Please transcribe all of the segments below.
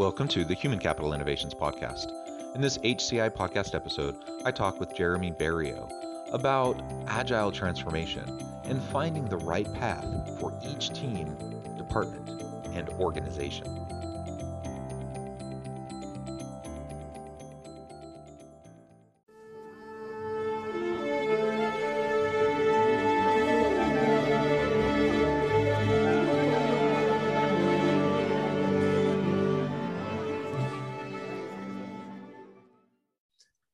Welcome to the Human Capital Innovations Podcast. In this HCI podcast episode, I talk with Jeremy Berriault about agile transformation and finding the right path for each team, department, and organization.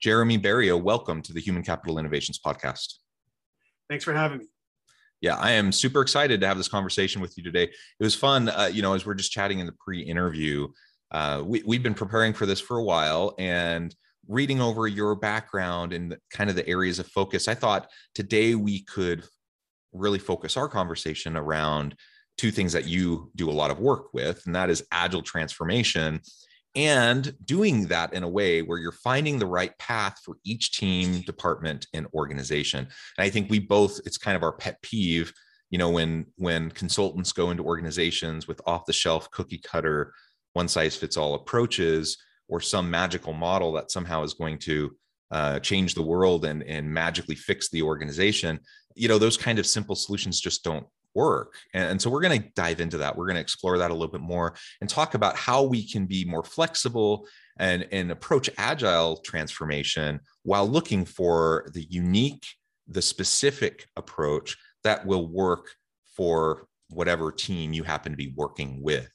Jeremy Berriault, welcome to the Human Capital Innovations Podcast. Thanks for having me. Yeah, I am super excited to have this conversation with you today. It was fun, uh, you know, as we're just chatting in the pre-interview. Uh, we, we've been preparing for this for a while and reading over your background and kind of the areas of focus. I thought today we could really focus our conversation around two things that you do a lot of work with, and that is agile transformation and doing that in a way where you're finding the right path for each team department and organization. And i think we both it's kind of our pet peeve you know when when consultants go into organizations with off the shelf cookie cutter one size fits all approaches or some magical model that somehow is going to uh, change the world and and magically fix the organization you know those kind of simple solutions just don't work. And, so we're going to dive into that. We're going to explore that a little bit more and talk about how we can be more flexible and, and approach agile transformation while looking for the unique, the specific approach that will work for whatever team you happen to be working with.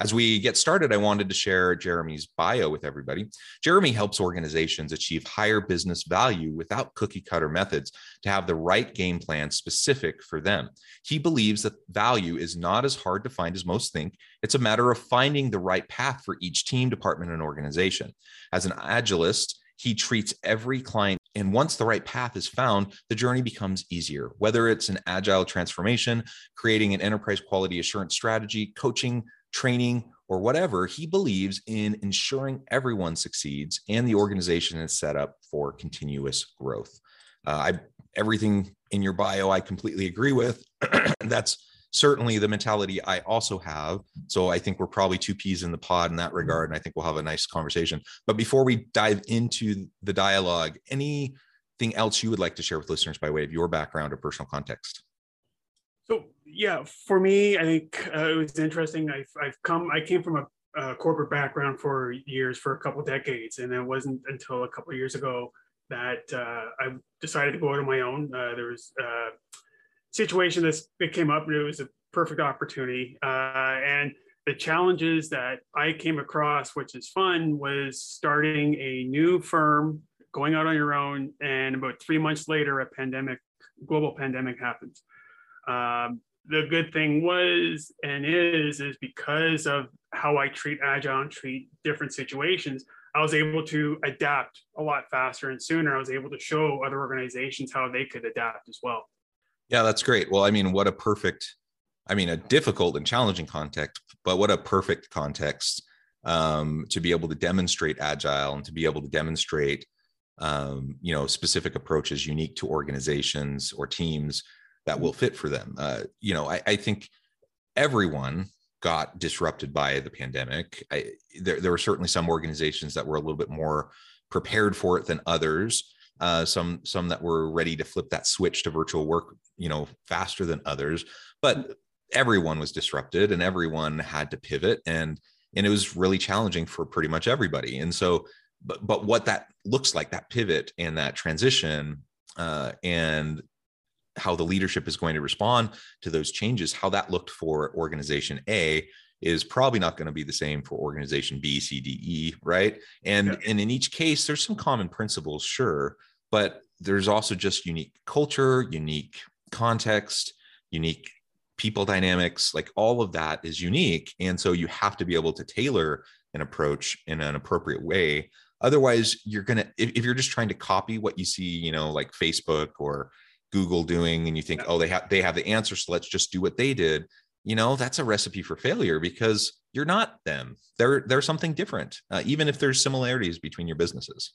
As we get started, I wanted to share Jeremy's bio with everybody. Jeremy helps organizations achieve higher business value without cookie cutter methods to have the right game plan specific for them. He believes that value is not as hard to find as most think. It's a matter of finding the right path for each team, department, and organization. As an agilist, he treats every client and once the right path is found, the journey becomes easier. Whether it's an agile transformation, creating an enterprise quality assurance strategy, coaching training, or whatever, he believes in ensuring everyone succeeds and the organization is set up for continuous growth. Uh, I everything in your bio I completely agree with. That's certainly the mentality I also have. So I think we're probably two peas in the pod in that regard, and I think we'll have a nice conversation. But before we dive into the dialogue, anything else you would like to share with listeners by way of your background or personal context? So yeah, for me, I think uh, it was interesting. I've, I've come, I came from a, a, corporate background for years, for a couple decades, and it wasn't until a couple years ago that uh, I decided to go out on my own. Uh, there was a situation that came up, and it was a perfect opportunity. Uh, and the challenges that I came across, which is fun, was starting a new firm, going out on your own, and about three months later, a pandemic, global pandemic happens. Um, the good thing was and is is because of how I treat agile and treat different situations, I was able to adapt a lot faster and sooner. I was able to show other organizations how they could adapt as well. Yeah, that's great. Well, I mean, what a perfect, I mean, a difficult and challenging context, but what a perfect context um, to be able to demonstrate agile and to be able to demonstrate, um, you know, specific approaches unique to organizations or teams that will fit for them. Uh, you know, I, I, think everyone got disrupted by the pandemic. I, there, there were certainly some organizations that were a little bit more prepared for it than others. Uh, some some that were ready to flip that switch to virtual work, you know, faster than others. But everyone was disrupted, and everyone had to pivot, and and it was really challenging for pretty much everybody. And so, but but what that looks like, that pivot and that transition, uh, and how the leadership is going to respond to those changes, how that looked for organization A is probably not going to be the same for organization B, C, D, E, right? And yeah. and in each case, there's some common principles, sure, but there's also just unique culture, unique context, unique people dynamics, like all of that is unique. And so you have to be able to tailor an approach in an appropriate way. Otherwise, you're going to, if, if, you're just trying to copy what you see, you know, like Facebook or Google doing, and you think, oh, they have, they have the answer. So let's just do what they did. You know, that's a recipe for failure because you're not them. They're, they're something different, uh, even if there's similarities between your businesses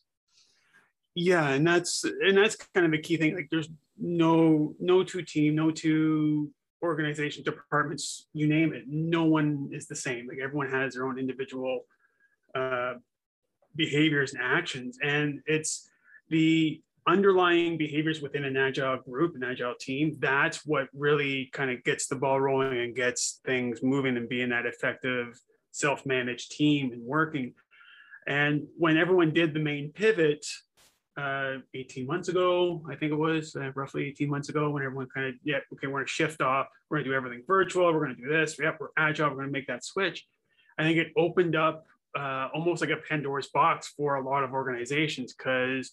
yeah and that's and that's kind of a key thing like there's no no two team no two organization departments you name it no one is the same like everyone has their own individual uh, behaviors and actions and it's the underlying behaviors within an agile group an agile team that's what really kind of gets the ball rolling and gets things moving and being that effective self-managed team and working and when everyone did the main pivot uh, 18 months ago, I think it was uh, roughly 18 months ago, when everyone kind of, yeah, okay, we're going to shift off. We're going to do everything virtual. We're going to do this. Yep, we're agile. We're going to make that switch. I think it opened up uh, almost like a Pandora's box for a lot of organizations because,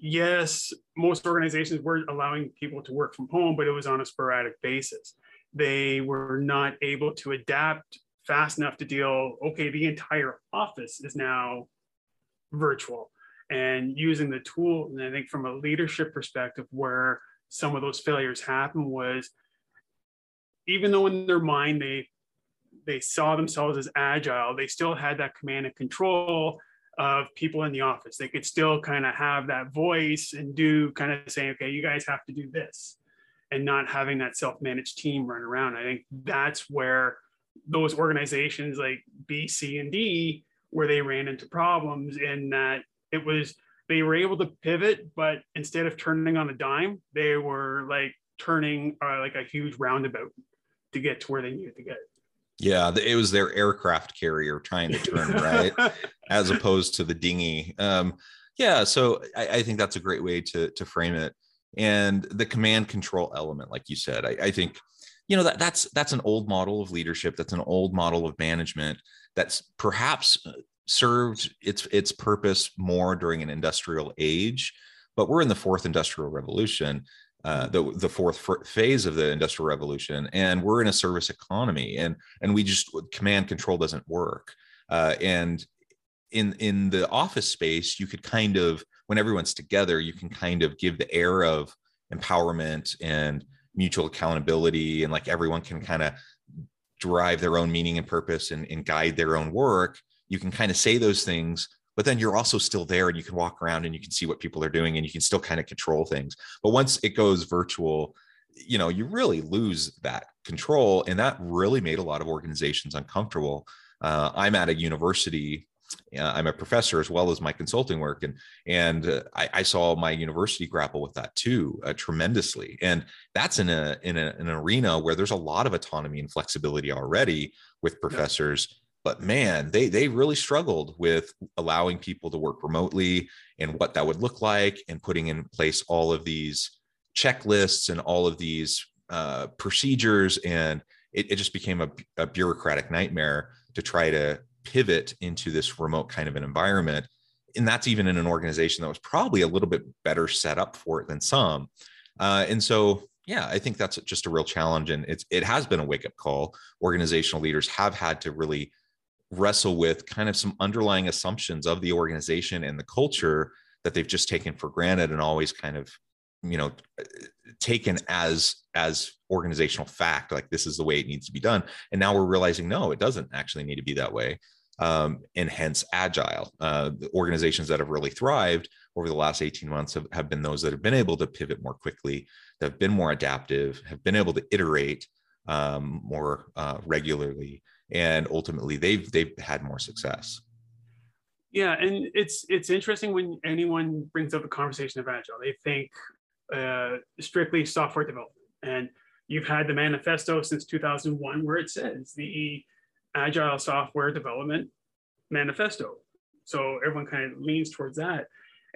yes, most organizations were allowing people to work from home, but it was on a sporadic basis. They were not able to adapt fast enough to deal, okay, the entire office is now virtual and using the tool. And I think from a leadership perspective, where some of those failures happen was even though in their mind they they saw themselves as agile, they still had that command and control of people in the office. They could still kind of have that voice and do kind of saying, okay, you guys have to do this and not having that self-managed team run around. I think that's where those organizations like B, C, and D, where they ran into problems in that it was they were able to pivot, but instead of turning on a dime, they were like turning uh, like a huge roundabout to get to where they needed to get. Yeah, it was their aircraft carrier trying to turn right, as opposed to the dinghy. Um, yeah, so I, I, think that's a great way to to frame it. And the command control element, like you said, I, I think you know that that's that's an old model of leadership. That's an old model of management. That's perhaps served its its purpose more during an industrial age, but we're in the fourth industrial revolution, uh, the the fourth phase of the industrial revolution, and we're in a service economy, and and we just command control doesn't work, uh, and in in the office space, you could kind of when everyone's together, you can kind of give the air of empowerment and mutual accountability, and like everyone can kind of drive their own meaning and purpose and, and guide their own work. You can kind of say those things but then you're also still there and you can walk around and you can see what people are doing and you can still kind of control things. But once it goes virtual you know you really lose that control and that really made a lot of organizations uncomfortable. Uh, i'm at a university uh, i'm a professor as well as my consulting work and and uh, I, I, saw my university grapple with that too uh, tremendously. And that's in a in a, an arena where there's a lot of autonomy and flexibility already with professors but man they they really struggled with allowing people to work remotely and what that would look like and putting in place all of these checklists and all of these uh, procedures. And it, it just became a, a, bureaucratic nightmare to try to pivot into this remote kind of an environment. And that's even in an organization that was probably a little bit better set up for it than some. Uh, and so yeah i think that's just a real challenge. And it's it has been a wake up call. Organizational leaders have had to really wrestle with kind of some underlying assumptions of the organization and the culture that they've just taken for granted and always kind of you know taken as as organizational fact like this is the way it needs to be done. And now we're realizing no it doesn't actually need to be that way um, and hence agile. Uh, the organizations that have really thrived over the last 18 months have, have been those that have been able to pivot more quickly that have been more adaptive have been able to iterate um, more uh, regularly and ultimately they've they've had more success. Yeah and it's it's interesting when anyone brings up the conversation of agile. They think uh, strictly software development and you've had the manifesto since 2001 where it says the agile software development manifesto. So everyone kind of leans towards that.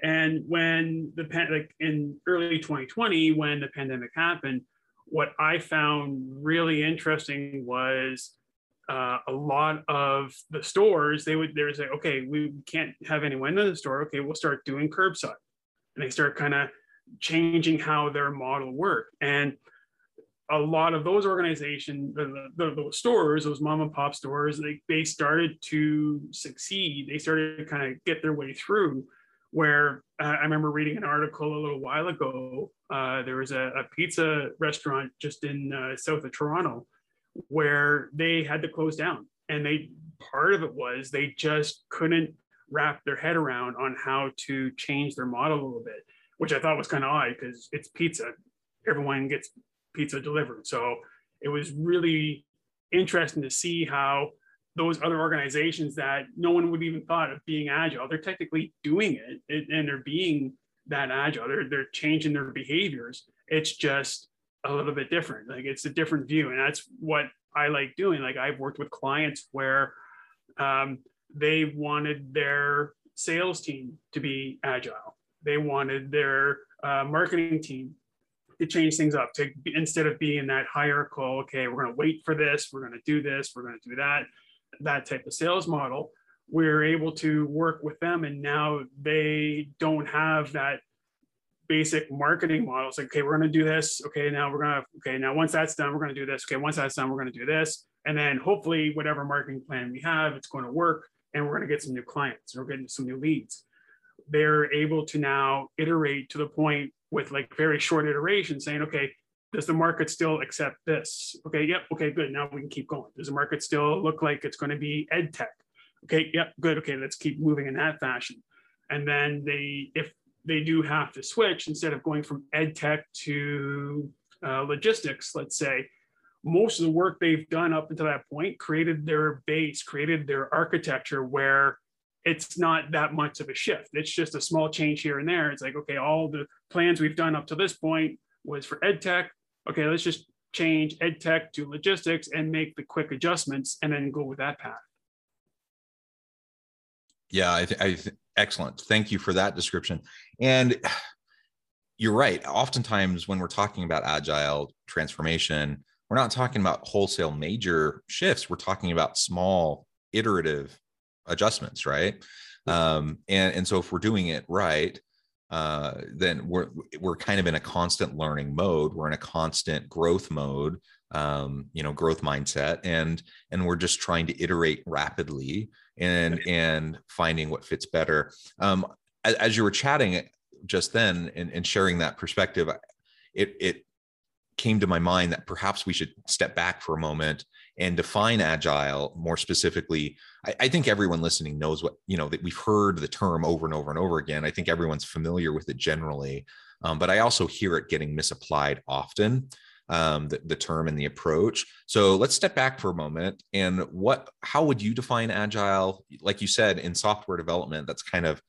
And when the pan like in early 2020 when the pandemic happened what i found really interesting was uh, a lot of the stores they would they would say okay we can't have anyone in the store okay we'll start doing curbside and they start kind of changing how their model worked and a lot of those organizations, the, the, stores, those mom and pop stores, they, they started to succeed. They started to kind of get their way through. Where uh, I remember reading an article a little while ago. Uh, there was a, a, pizza restaurant just in uh, south of Toronto where they had to close down, and they part of it was they just couldn't wrap their head around on how to change their model a little bit, which I thought was kind of odd because it's pizza. Everyone gets pizza delivered. So it was really interesting to see how those other organizations that no one would even thought of being agile, they're technically doing it and they're being that agile. They're, they're changing their behaviors. It's just a little bit different. Like it's a different view. And that's what I like doing. Like I've worked with clients where um, they wanted their sales team to be agile. They wanted their uh, marketing team to change things up to instead of being that hierarchical okay we're going to wait for this we're going to do this we're going to do that that type of sales model we're able to work with them and now they don't have that basic marketing models like okay we're going to do this okay now we're going to okay now once that's done we're going to do this okay once that's done we're going to do this and then hopefully whatever marketing plan we have it's going to work and we're going to get some new clients or getting some new leads they're able to now iterate to the point with like very short iterations saying, okay, does the market still accept this? Okay, yep, okay, good. Now we can keep going. Does the market still look like it's going to be ed tech? Okay, yep, good. Okay, let's keep moving in that fashion. And then they, if they do have to switch, instead of going from ed tech to uh, logistics, let's say, most of the work they've done up until that point created their base, created their architecture where it's not that much of a shift. It's just a small change here and there. It's like, okay, all the plans we've done up to this point was for ed tech. Okay, let's just change ed tech to logistics and make the quick adjustments and then go with that path. Yeah, I, th- excellent. Thank you for that description. And you're right. Oftentimes, when we're talking about agile transformation, we're not talking about wholesale major shifts. We're talking about small, iterative adjustments, right? Um, and and so if we're doing it right, uh, then we're we're kind of in a constant learning mode. We're in a constant growth mode, um, you know, growth mindset, and and we're just trying to iterate rapidly and and finding what fits better. Um, as, as you were chatting just then and, and sharing that perspective, it it came to my mind that perhaps we should step back for a moment and define agile more specifically. I, I, think everyone listening knows what you know that we've heard the term over and over and over again. I think everyone's familiar with it generally um, but i also hear it getting misapplied often um, the, the term and the approach so let's step back for a moment and what how would you define agile like you said in software development that's kind of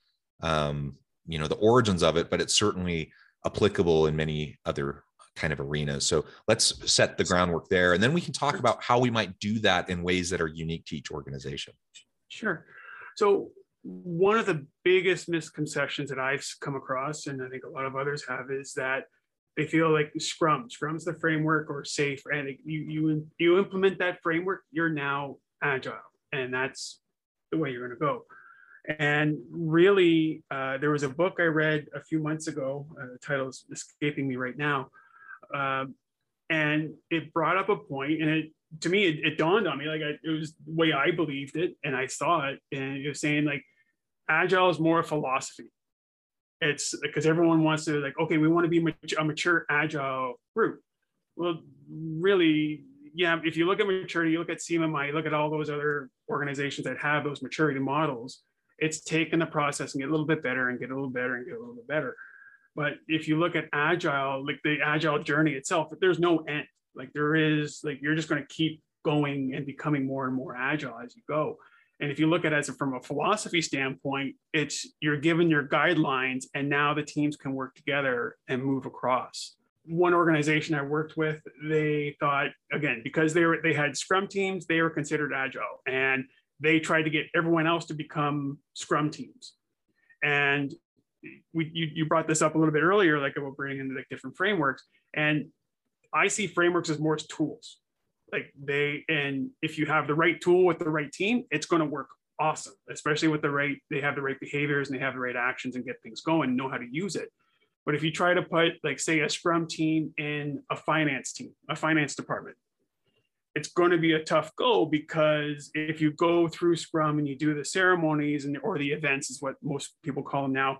um, you know the origins of it but it's certainly applicable in many other kind of arenas. So let's set the groundwork there. And then we can talk about how we might do that in ways that are unique to each organization. Sure. So one of the biggest misconceptions that I've come across, and I think a lot of others have, is that they feel like Scrum, Scrum's the framework or SAFe, and you you you implement that framework, you're now agile, and that's the way you're going to go. And really, uh, there was a book I read a few months ago. Uh, the title is escaping me right now, um, and it brought up a point, and it to me it, it dawned on me like I, it was the way I believed it, and I saw it, and it was saying like agile is more a philosophy. It's because everyone wants to like okay, we want to be a mature agile group. Well, really, yeah. If you look at maturity, you look at CMMI, you look at all those other organizations that have those maturity models. It's taken the process and get a little bit better and get a little better and get a little bit better. But if you look at agile, like the agile journey itself, there's no end. Like there is, like you're just going to keep going and becoming more and more agile as you go. And if you look at it as from a philosophy standpoint, it's you're given your guidelines, and now the teams can work together and move across. One organization I worked with, they thought again because they were they had Scrum teams, they were considered agile, and they tried to get everyone else to become Scrum teams. And we you, you brought this up a little bit earlier, like about bringing in like different frameworks, and I see frameworks as more tools. Like they and if you have the right tool with the right team, it's going to work awesome. Especially with the right, they have the right behaviors and they have the right actions and get things going, know how to use it. But if you try to put, like, say, a Scrum team in a finance team, a finance department, it's going to be a tough go because if you go through Scrum and you do the ceremonies and or the events is what most people call them now.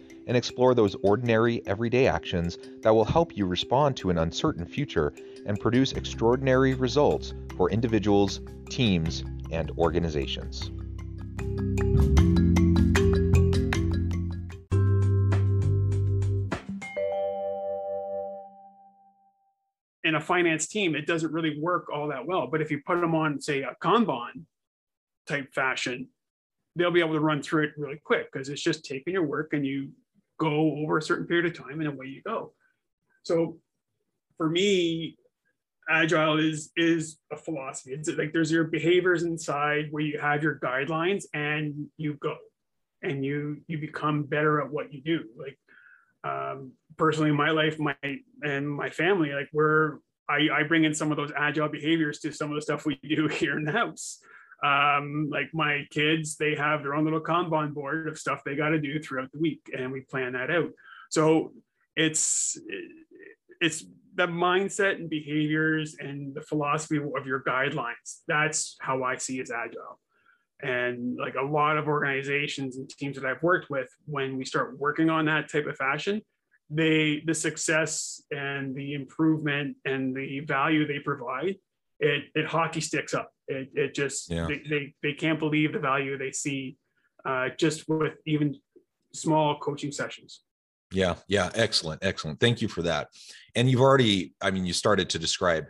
and explore those ordinary, everyday actions that will help you respond to an uncertain future and produce extraordinary results for individuals, teams, and organizations. In a finance team, it doesn't really work all that well. But if you put them on, say, a Kanban type fashion, they'll be able to run through it really quick because it's just taking your work and you go over a certain period of time and away you go. So for me, agile is is a philosophy. It's like there's your behaviors inside where you have your guidelines and you go and you you become better at what you do. Like um, personally in my life, my and my family, like we're I, I bring in some of those agile behaviors to some of the stuff we do here in the house um, like my kids, they have their own little Kanban board of stuff they got to do throughout the week, and we plan that out. So it's it's the mindset and behaviors and the philosophy of your guidelines. That's how I see as agile. And like a lot of organizations and teams that I've worked with, when we start working on that type of fashion, they the success and the improvement and the value they provide, it it hockey sticks up it, it just yeah. they, they, they can't believe the value they see uh, just with even small coaching sessions. Yeah, yeah, excellent, excellent. Thank you for that. And you've already, I mean, you started to describe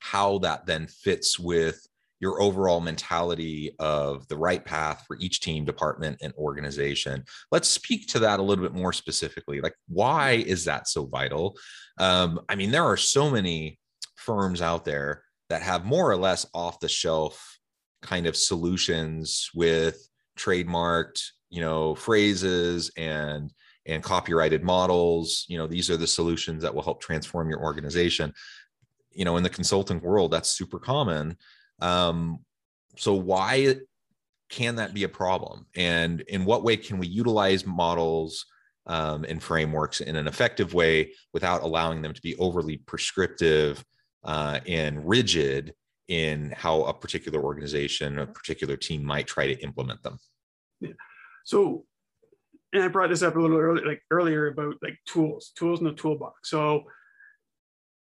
how that then fits with your overall mentality of the right path for each team, department, and organization. Let's speak to that a little bit more specifically. Like, why is that so vital? Um, I mean, there are so many firms out there that have more or less off the shelf kind of solutions with trademarked you know phrases and and copyrighted models. You know these are the solutions that will help transform your organization. You know in the consulting world that's super common. Um, so why can that be a problem? And in what way can we utilize models um, and frameworks in an effective way without allowing them to be overly prescriptive uh, and rigid in how a particular organization, a particular team might try to implement them. Yeah. So, and I brought this up a little earlier, like earlier about like tools, tools in the toolbox. So,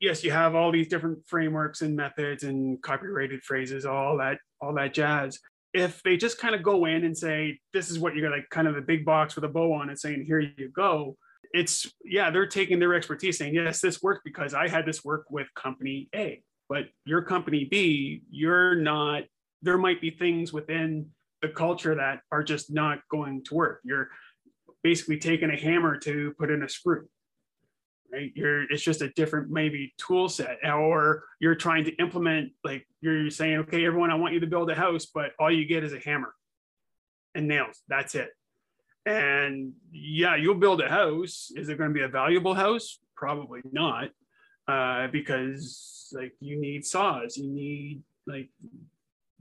yes, you have all these different frameworks and methods and copyrighted phrases, all that, all that jazz. If they just kind of go in and say, "This is what you got," like kind of a big box with a bow on it, saying, "Here you go," it's yeah they're taking their expertise saying yes this worked because i had this work with company a but your company b you're not there might be things within the culture that are just not going to work. You're basically taking a hammer to put in a screw right? You're it's just a different maybe tool set or you're trying to implement like you're saying okay everyone i want you to build a house but all you get is a hammer and nails. That's it and yeah, you'll build a house. Is it going to be a valuable house? Probably not, uh, because like you need saws, you need like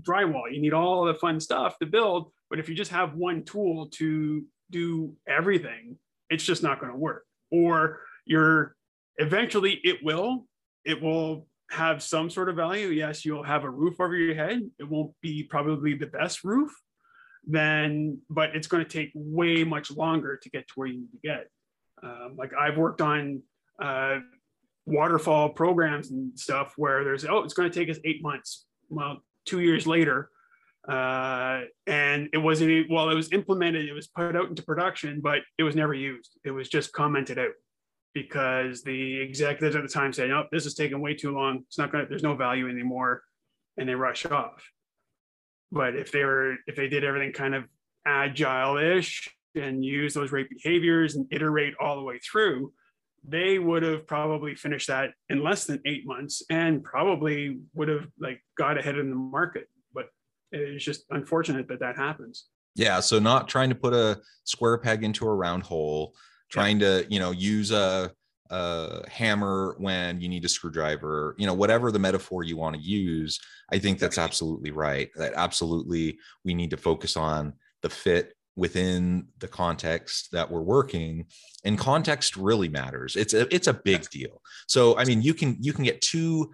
drywall, you need all the fun stuff to build. But if you just have one tool to do everything, it's just not going to work. Or you're eventually it will, it will have some sort of value. Yes, you'll have a roof over your head. It won't be probably the best roof, then, but it's going to take way much longer to get to where you need to get. Um, like I've worked on uh, waterfall programs and stuff where there's oh it's going to take us eight months. Well, two years later, uh, and it wasn't well it was implemented. It was put out into production, but it was never used. It was just commented out because the executives at the time said, "No, this is taking way too long. It's not going. to There's no value anymore," and they rush off. But if they were, if they did everything kind of agile-ish and use those right behaviors and iterate all the way through, they would have probably finished that in less than eight months and probably would have like got ahead in the market. But it's just unfortunate that that happens. Yeah. So not trying to put a square peg into a round hole, trying yeah. to, you know, use a, a hammer when you need a screwdriver, you know, whatever the metaphor you want to use. I think that's absolutely right. That absolutely we need to focus on the fit within the context that we're working and context really matters it's a it's a big deal so i mean you can you can get two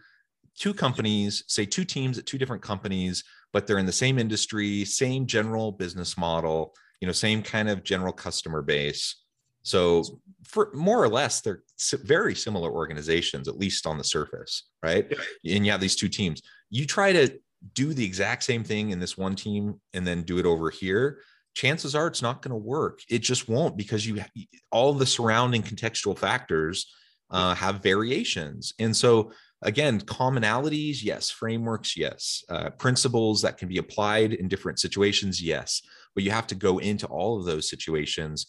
two companies say two teams at two different companies but they're in the same industry same general business model you know same kind of general customer base so for more or less they're very similar organizations at least on the surface right and you have these two teams you try to do the exact same thing in this one team and then do it over here chances are it's not going to work. It just won't because you all the surrounding contextual factors uh, have variations. And so again, commonalities, yes. Frameworks, yes. Uh, principles that can be applied in different situations, yes. But you have to go into all of those situations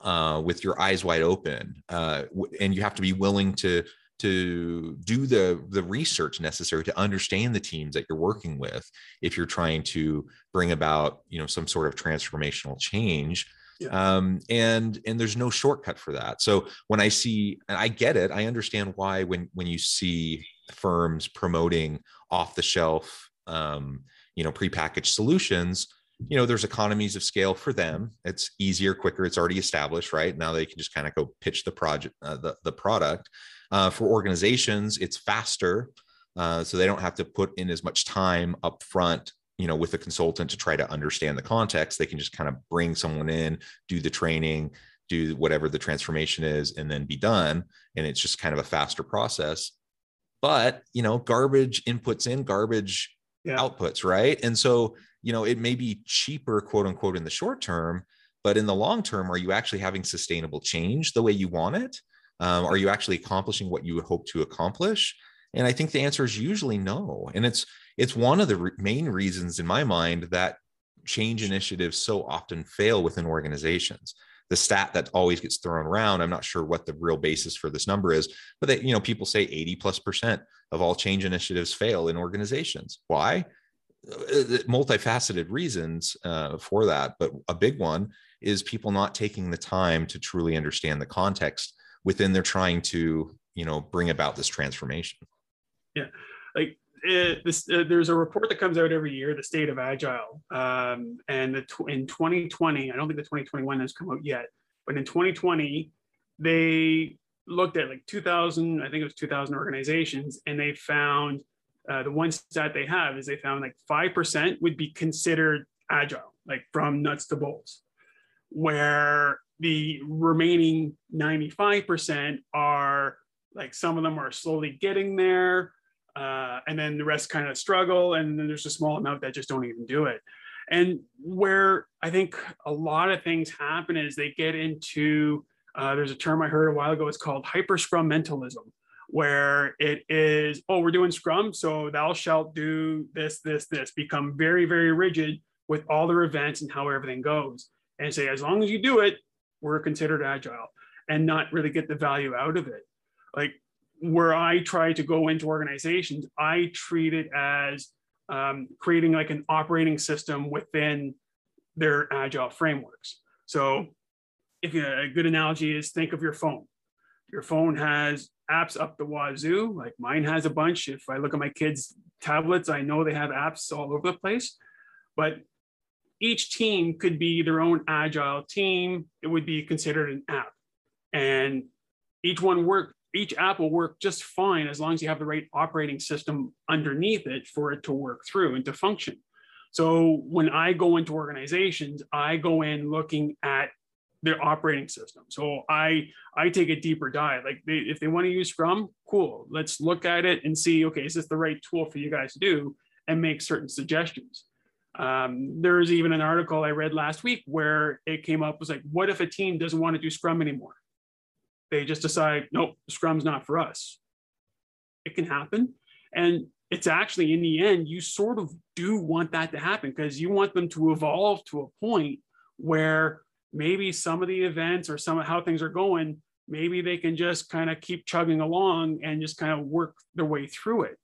uh, with your eyes wide open, uh, and you have to be willing to to do the the research necessary to understand the teams that you're working with if you're trying to bring about you know some sort of transformational change yeah. um, and and there's no shortcut for that so when i see and i get it i understand why when when you see firms promoting off the shelf um, you know prepackaged solutions you know there's economies of scale for them. It's easier quicker it's already established right? Now they can just kind of go pitch the project uh, the, the product. Uh, for organizations, it's faster. Uh, so they don't have to put in as much time up front you know with a consultant to try to understand the context. They can just kind of bring someone in do the training do whatever the transformation is and then be done and it's just kind of a faster process. But you know garbage inputs in garbage yeah. outputs right? And so you know it may be cheaper quote unquote in the short term but in the long term are you actually having sustainable change the way you want it um, are you actually accomplishing what you would hope to accomplish? And I think the answer is usually no. And it's it's one of the re- main reasons in my mind that change initiatives so often fail within organizations. The stat that always gets thrown around, I'm not sure what the real basis for this number is, but that you know people say 80 plus percent of all change initiatives fail in organizations. Why? Uh, multifaceted reasons uh, for that, but a big one is people not taking the time to truly understand the context within they're trying to you know bring about this transformation. Yeah like it, this, uh, there's a report that comes out every year, the state of agile, um, and the tw- in 2020, I don't think the 2021 has come out yet, but in 2020, they looked at like 2,000, I think it was 2,000 organizations, and they found uh, the one stat they have is they found like five percent would be considered agile, like from nuts to bolts, where the remaining 95% are like some of them are slowly getting there uh, and then the rest kind of struggle and then there's a small amount that just don't even do it. And where i think a lot of things happen is they get into uh, there's a term i heard a while ago it's called hyper scrum mentalism where it is oh we're doing scrum so thou shalt do this this this become very very rigid with all their events and how everything goes and say as long as you do it we're considered agile and not really get the value out of it. Like where I try to go into organizations, I treat it as um, creating like an operating system within their agile frameworks. So if you, a good analogy is think of your phone. Your phone has apps up the wazoo, like mine has a bunch. If I look at my kids' tablets, I know they have apps all over the place. But each team could be their own agile team. It would be considered an app. And each one work, each app will work just fine as long as you have the right operating system underneath it for it to work through and to function. So when I go into organizations, I go in looking at their operating system. So I I take a deeper dive. Like they, if they want to use Scrum, cool. Let's look at it and see. Okay, is this the right tool for you guys to do? And make certain suggestions. Um, there's even an article I read last week where it came up was like, what if a team doesn't want to do Scrum anymore? They just decide, nope, Scrum's not for us. It can happen. And it's actually in the end, you sort of do want that to happen because you want them to evolve to a point where maybe some of the events or some of how things are going, maybe they can just kind of keep chugging along and just kind of work their way through it.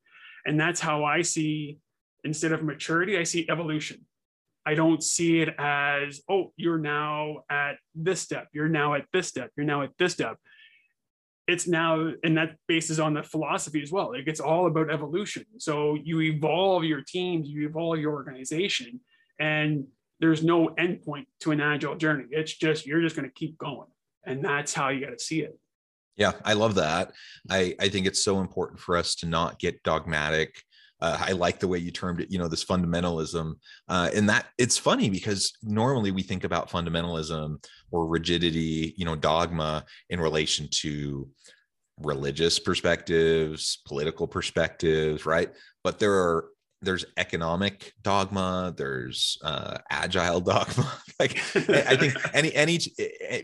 And that's how I see, instead of maturity, I see evolution. I don't see it as, oh, you're now at this step, you're now at this step, you're now at this step. It's now, and that bases on the philosophy as well. Like it's all about evolution. So you evolve your teams, you evolve your organization, and there's no endpoint to an agile journey. It's just you're just going to keep going, and that's how you got to see it. Yeah, I love that. I I think it's so important for us to not get dogmatic. Uh, I like the way you termed it, you know, this fundamentalism. Uh, and that it's funny because normally we think about fundamentalism or rigidity, you know, dogma in relation to religious perspectives, political perspectives, right? But there are there's economic dogma there's uh, agile dogma like i think any any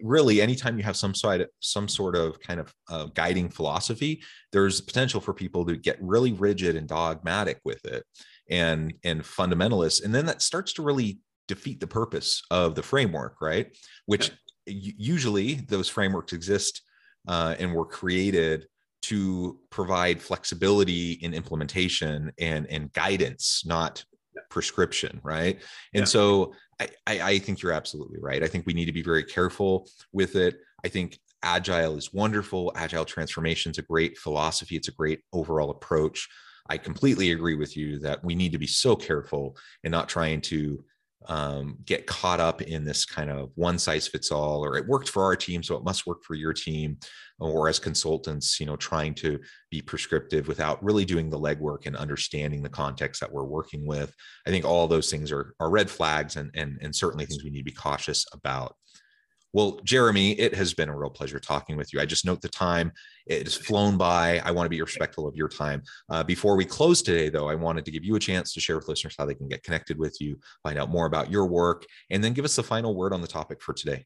really anytime you have some sort of some sort of kind of uh, guiding philosophy there's potential for people to get really rigid and dogmatic with it and and fundamentalist and then that starts to really defeat the purpose of the framework right? Which usually those frameworks exist uh, and were created to provide flexibility in implementation and and guidance not prescription right? And yeah. so I, I think you're absolutely right. I think we need to be very careful with it. I think agile is wonderful. Agile transformation is a great philosophy. It's a great overall approach. I completely agree with you that we need to be so careful and not trying to um, get caught up in this kind of one size fits all or it worked for our team so it must work for your team or as consultants you know trying to be prescriptive without really doing the legwork and understanding the context that we're working with. I think all those things are, are red flags and, and and certainly things we need to be cautious about well, Jeremy, it has been a real pleasure talking with you. I just note the time; it has flown by. I want to be respectful of your time. Uh, before we close today, though, I wanted to give you a chance to share with listeners how they can get connected with you, find out more about your work, and then give us the final word on the topic for today.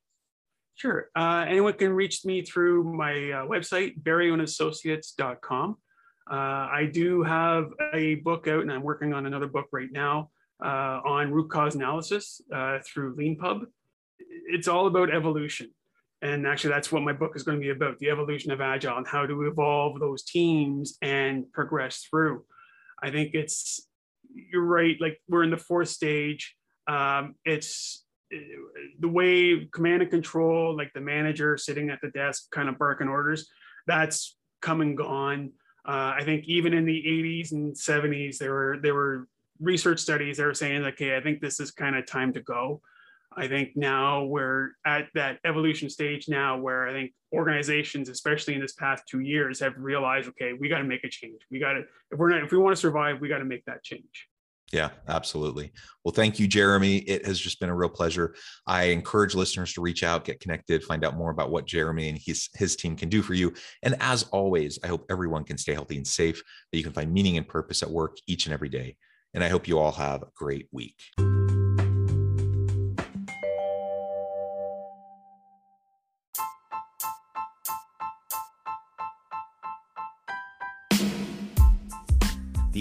Sure. Uh, anyone can reach me through my uh, website, barryonassociates.com. Uh, I do have a book out, and I'm working on another book right now uh, on root cause analysis uh, through LeanPub it's all about evolution. And actually, that's what my book is going to be about the evolution of Agile and how to evolve those teams and progress through. I think it's, you're right, like we're in the fourth stage. Um, it's the way command and control, like the manager sitting at the desk, kind of barking orders, that's come and gone. Uh, I think even in the 80s and 70s, there were there were research studies that were saying, okay, I think this is kind of time to go. I think now we're at that evolution stage now where I think organizations, especially in this past two years, have realized, okay, we got to make a change. We got to, if we're not, if we want to survive, we got to make that change. Yeah, absolutely. Well, thank you, Jeremy. It has just been a real pleasure. I encourage listeners to reach out, get connected, find out more about what Jeremy and his, his team can do for you. And as always, I hope everyone can stay healthy and safe, that you can find meaning and purpose at work each and every day. And I hope you all have a great week.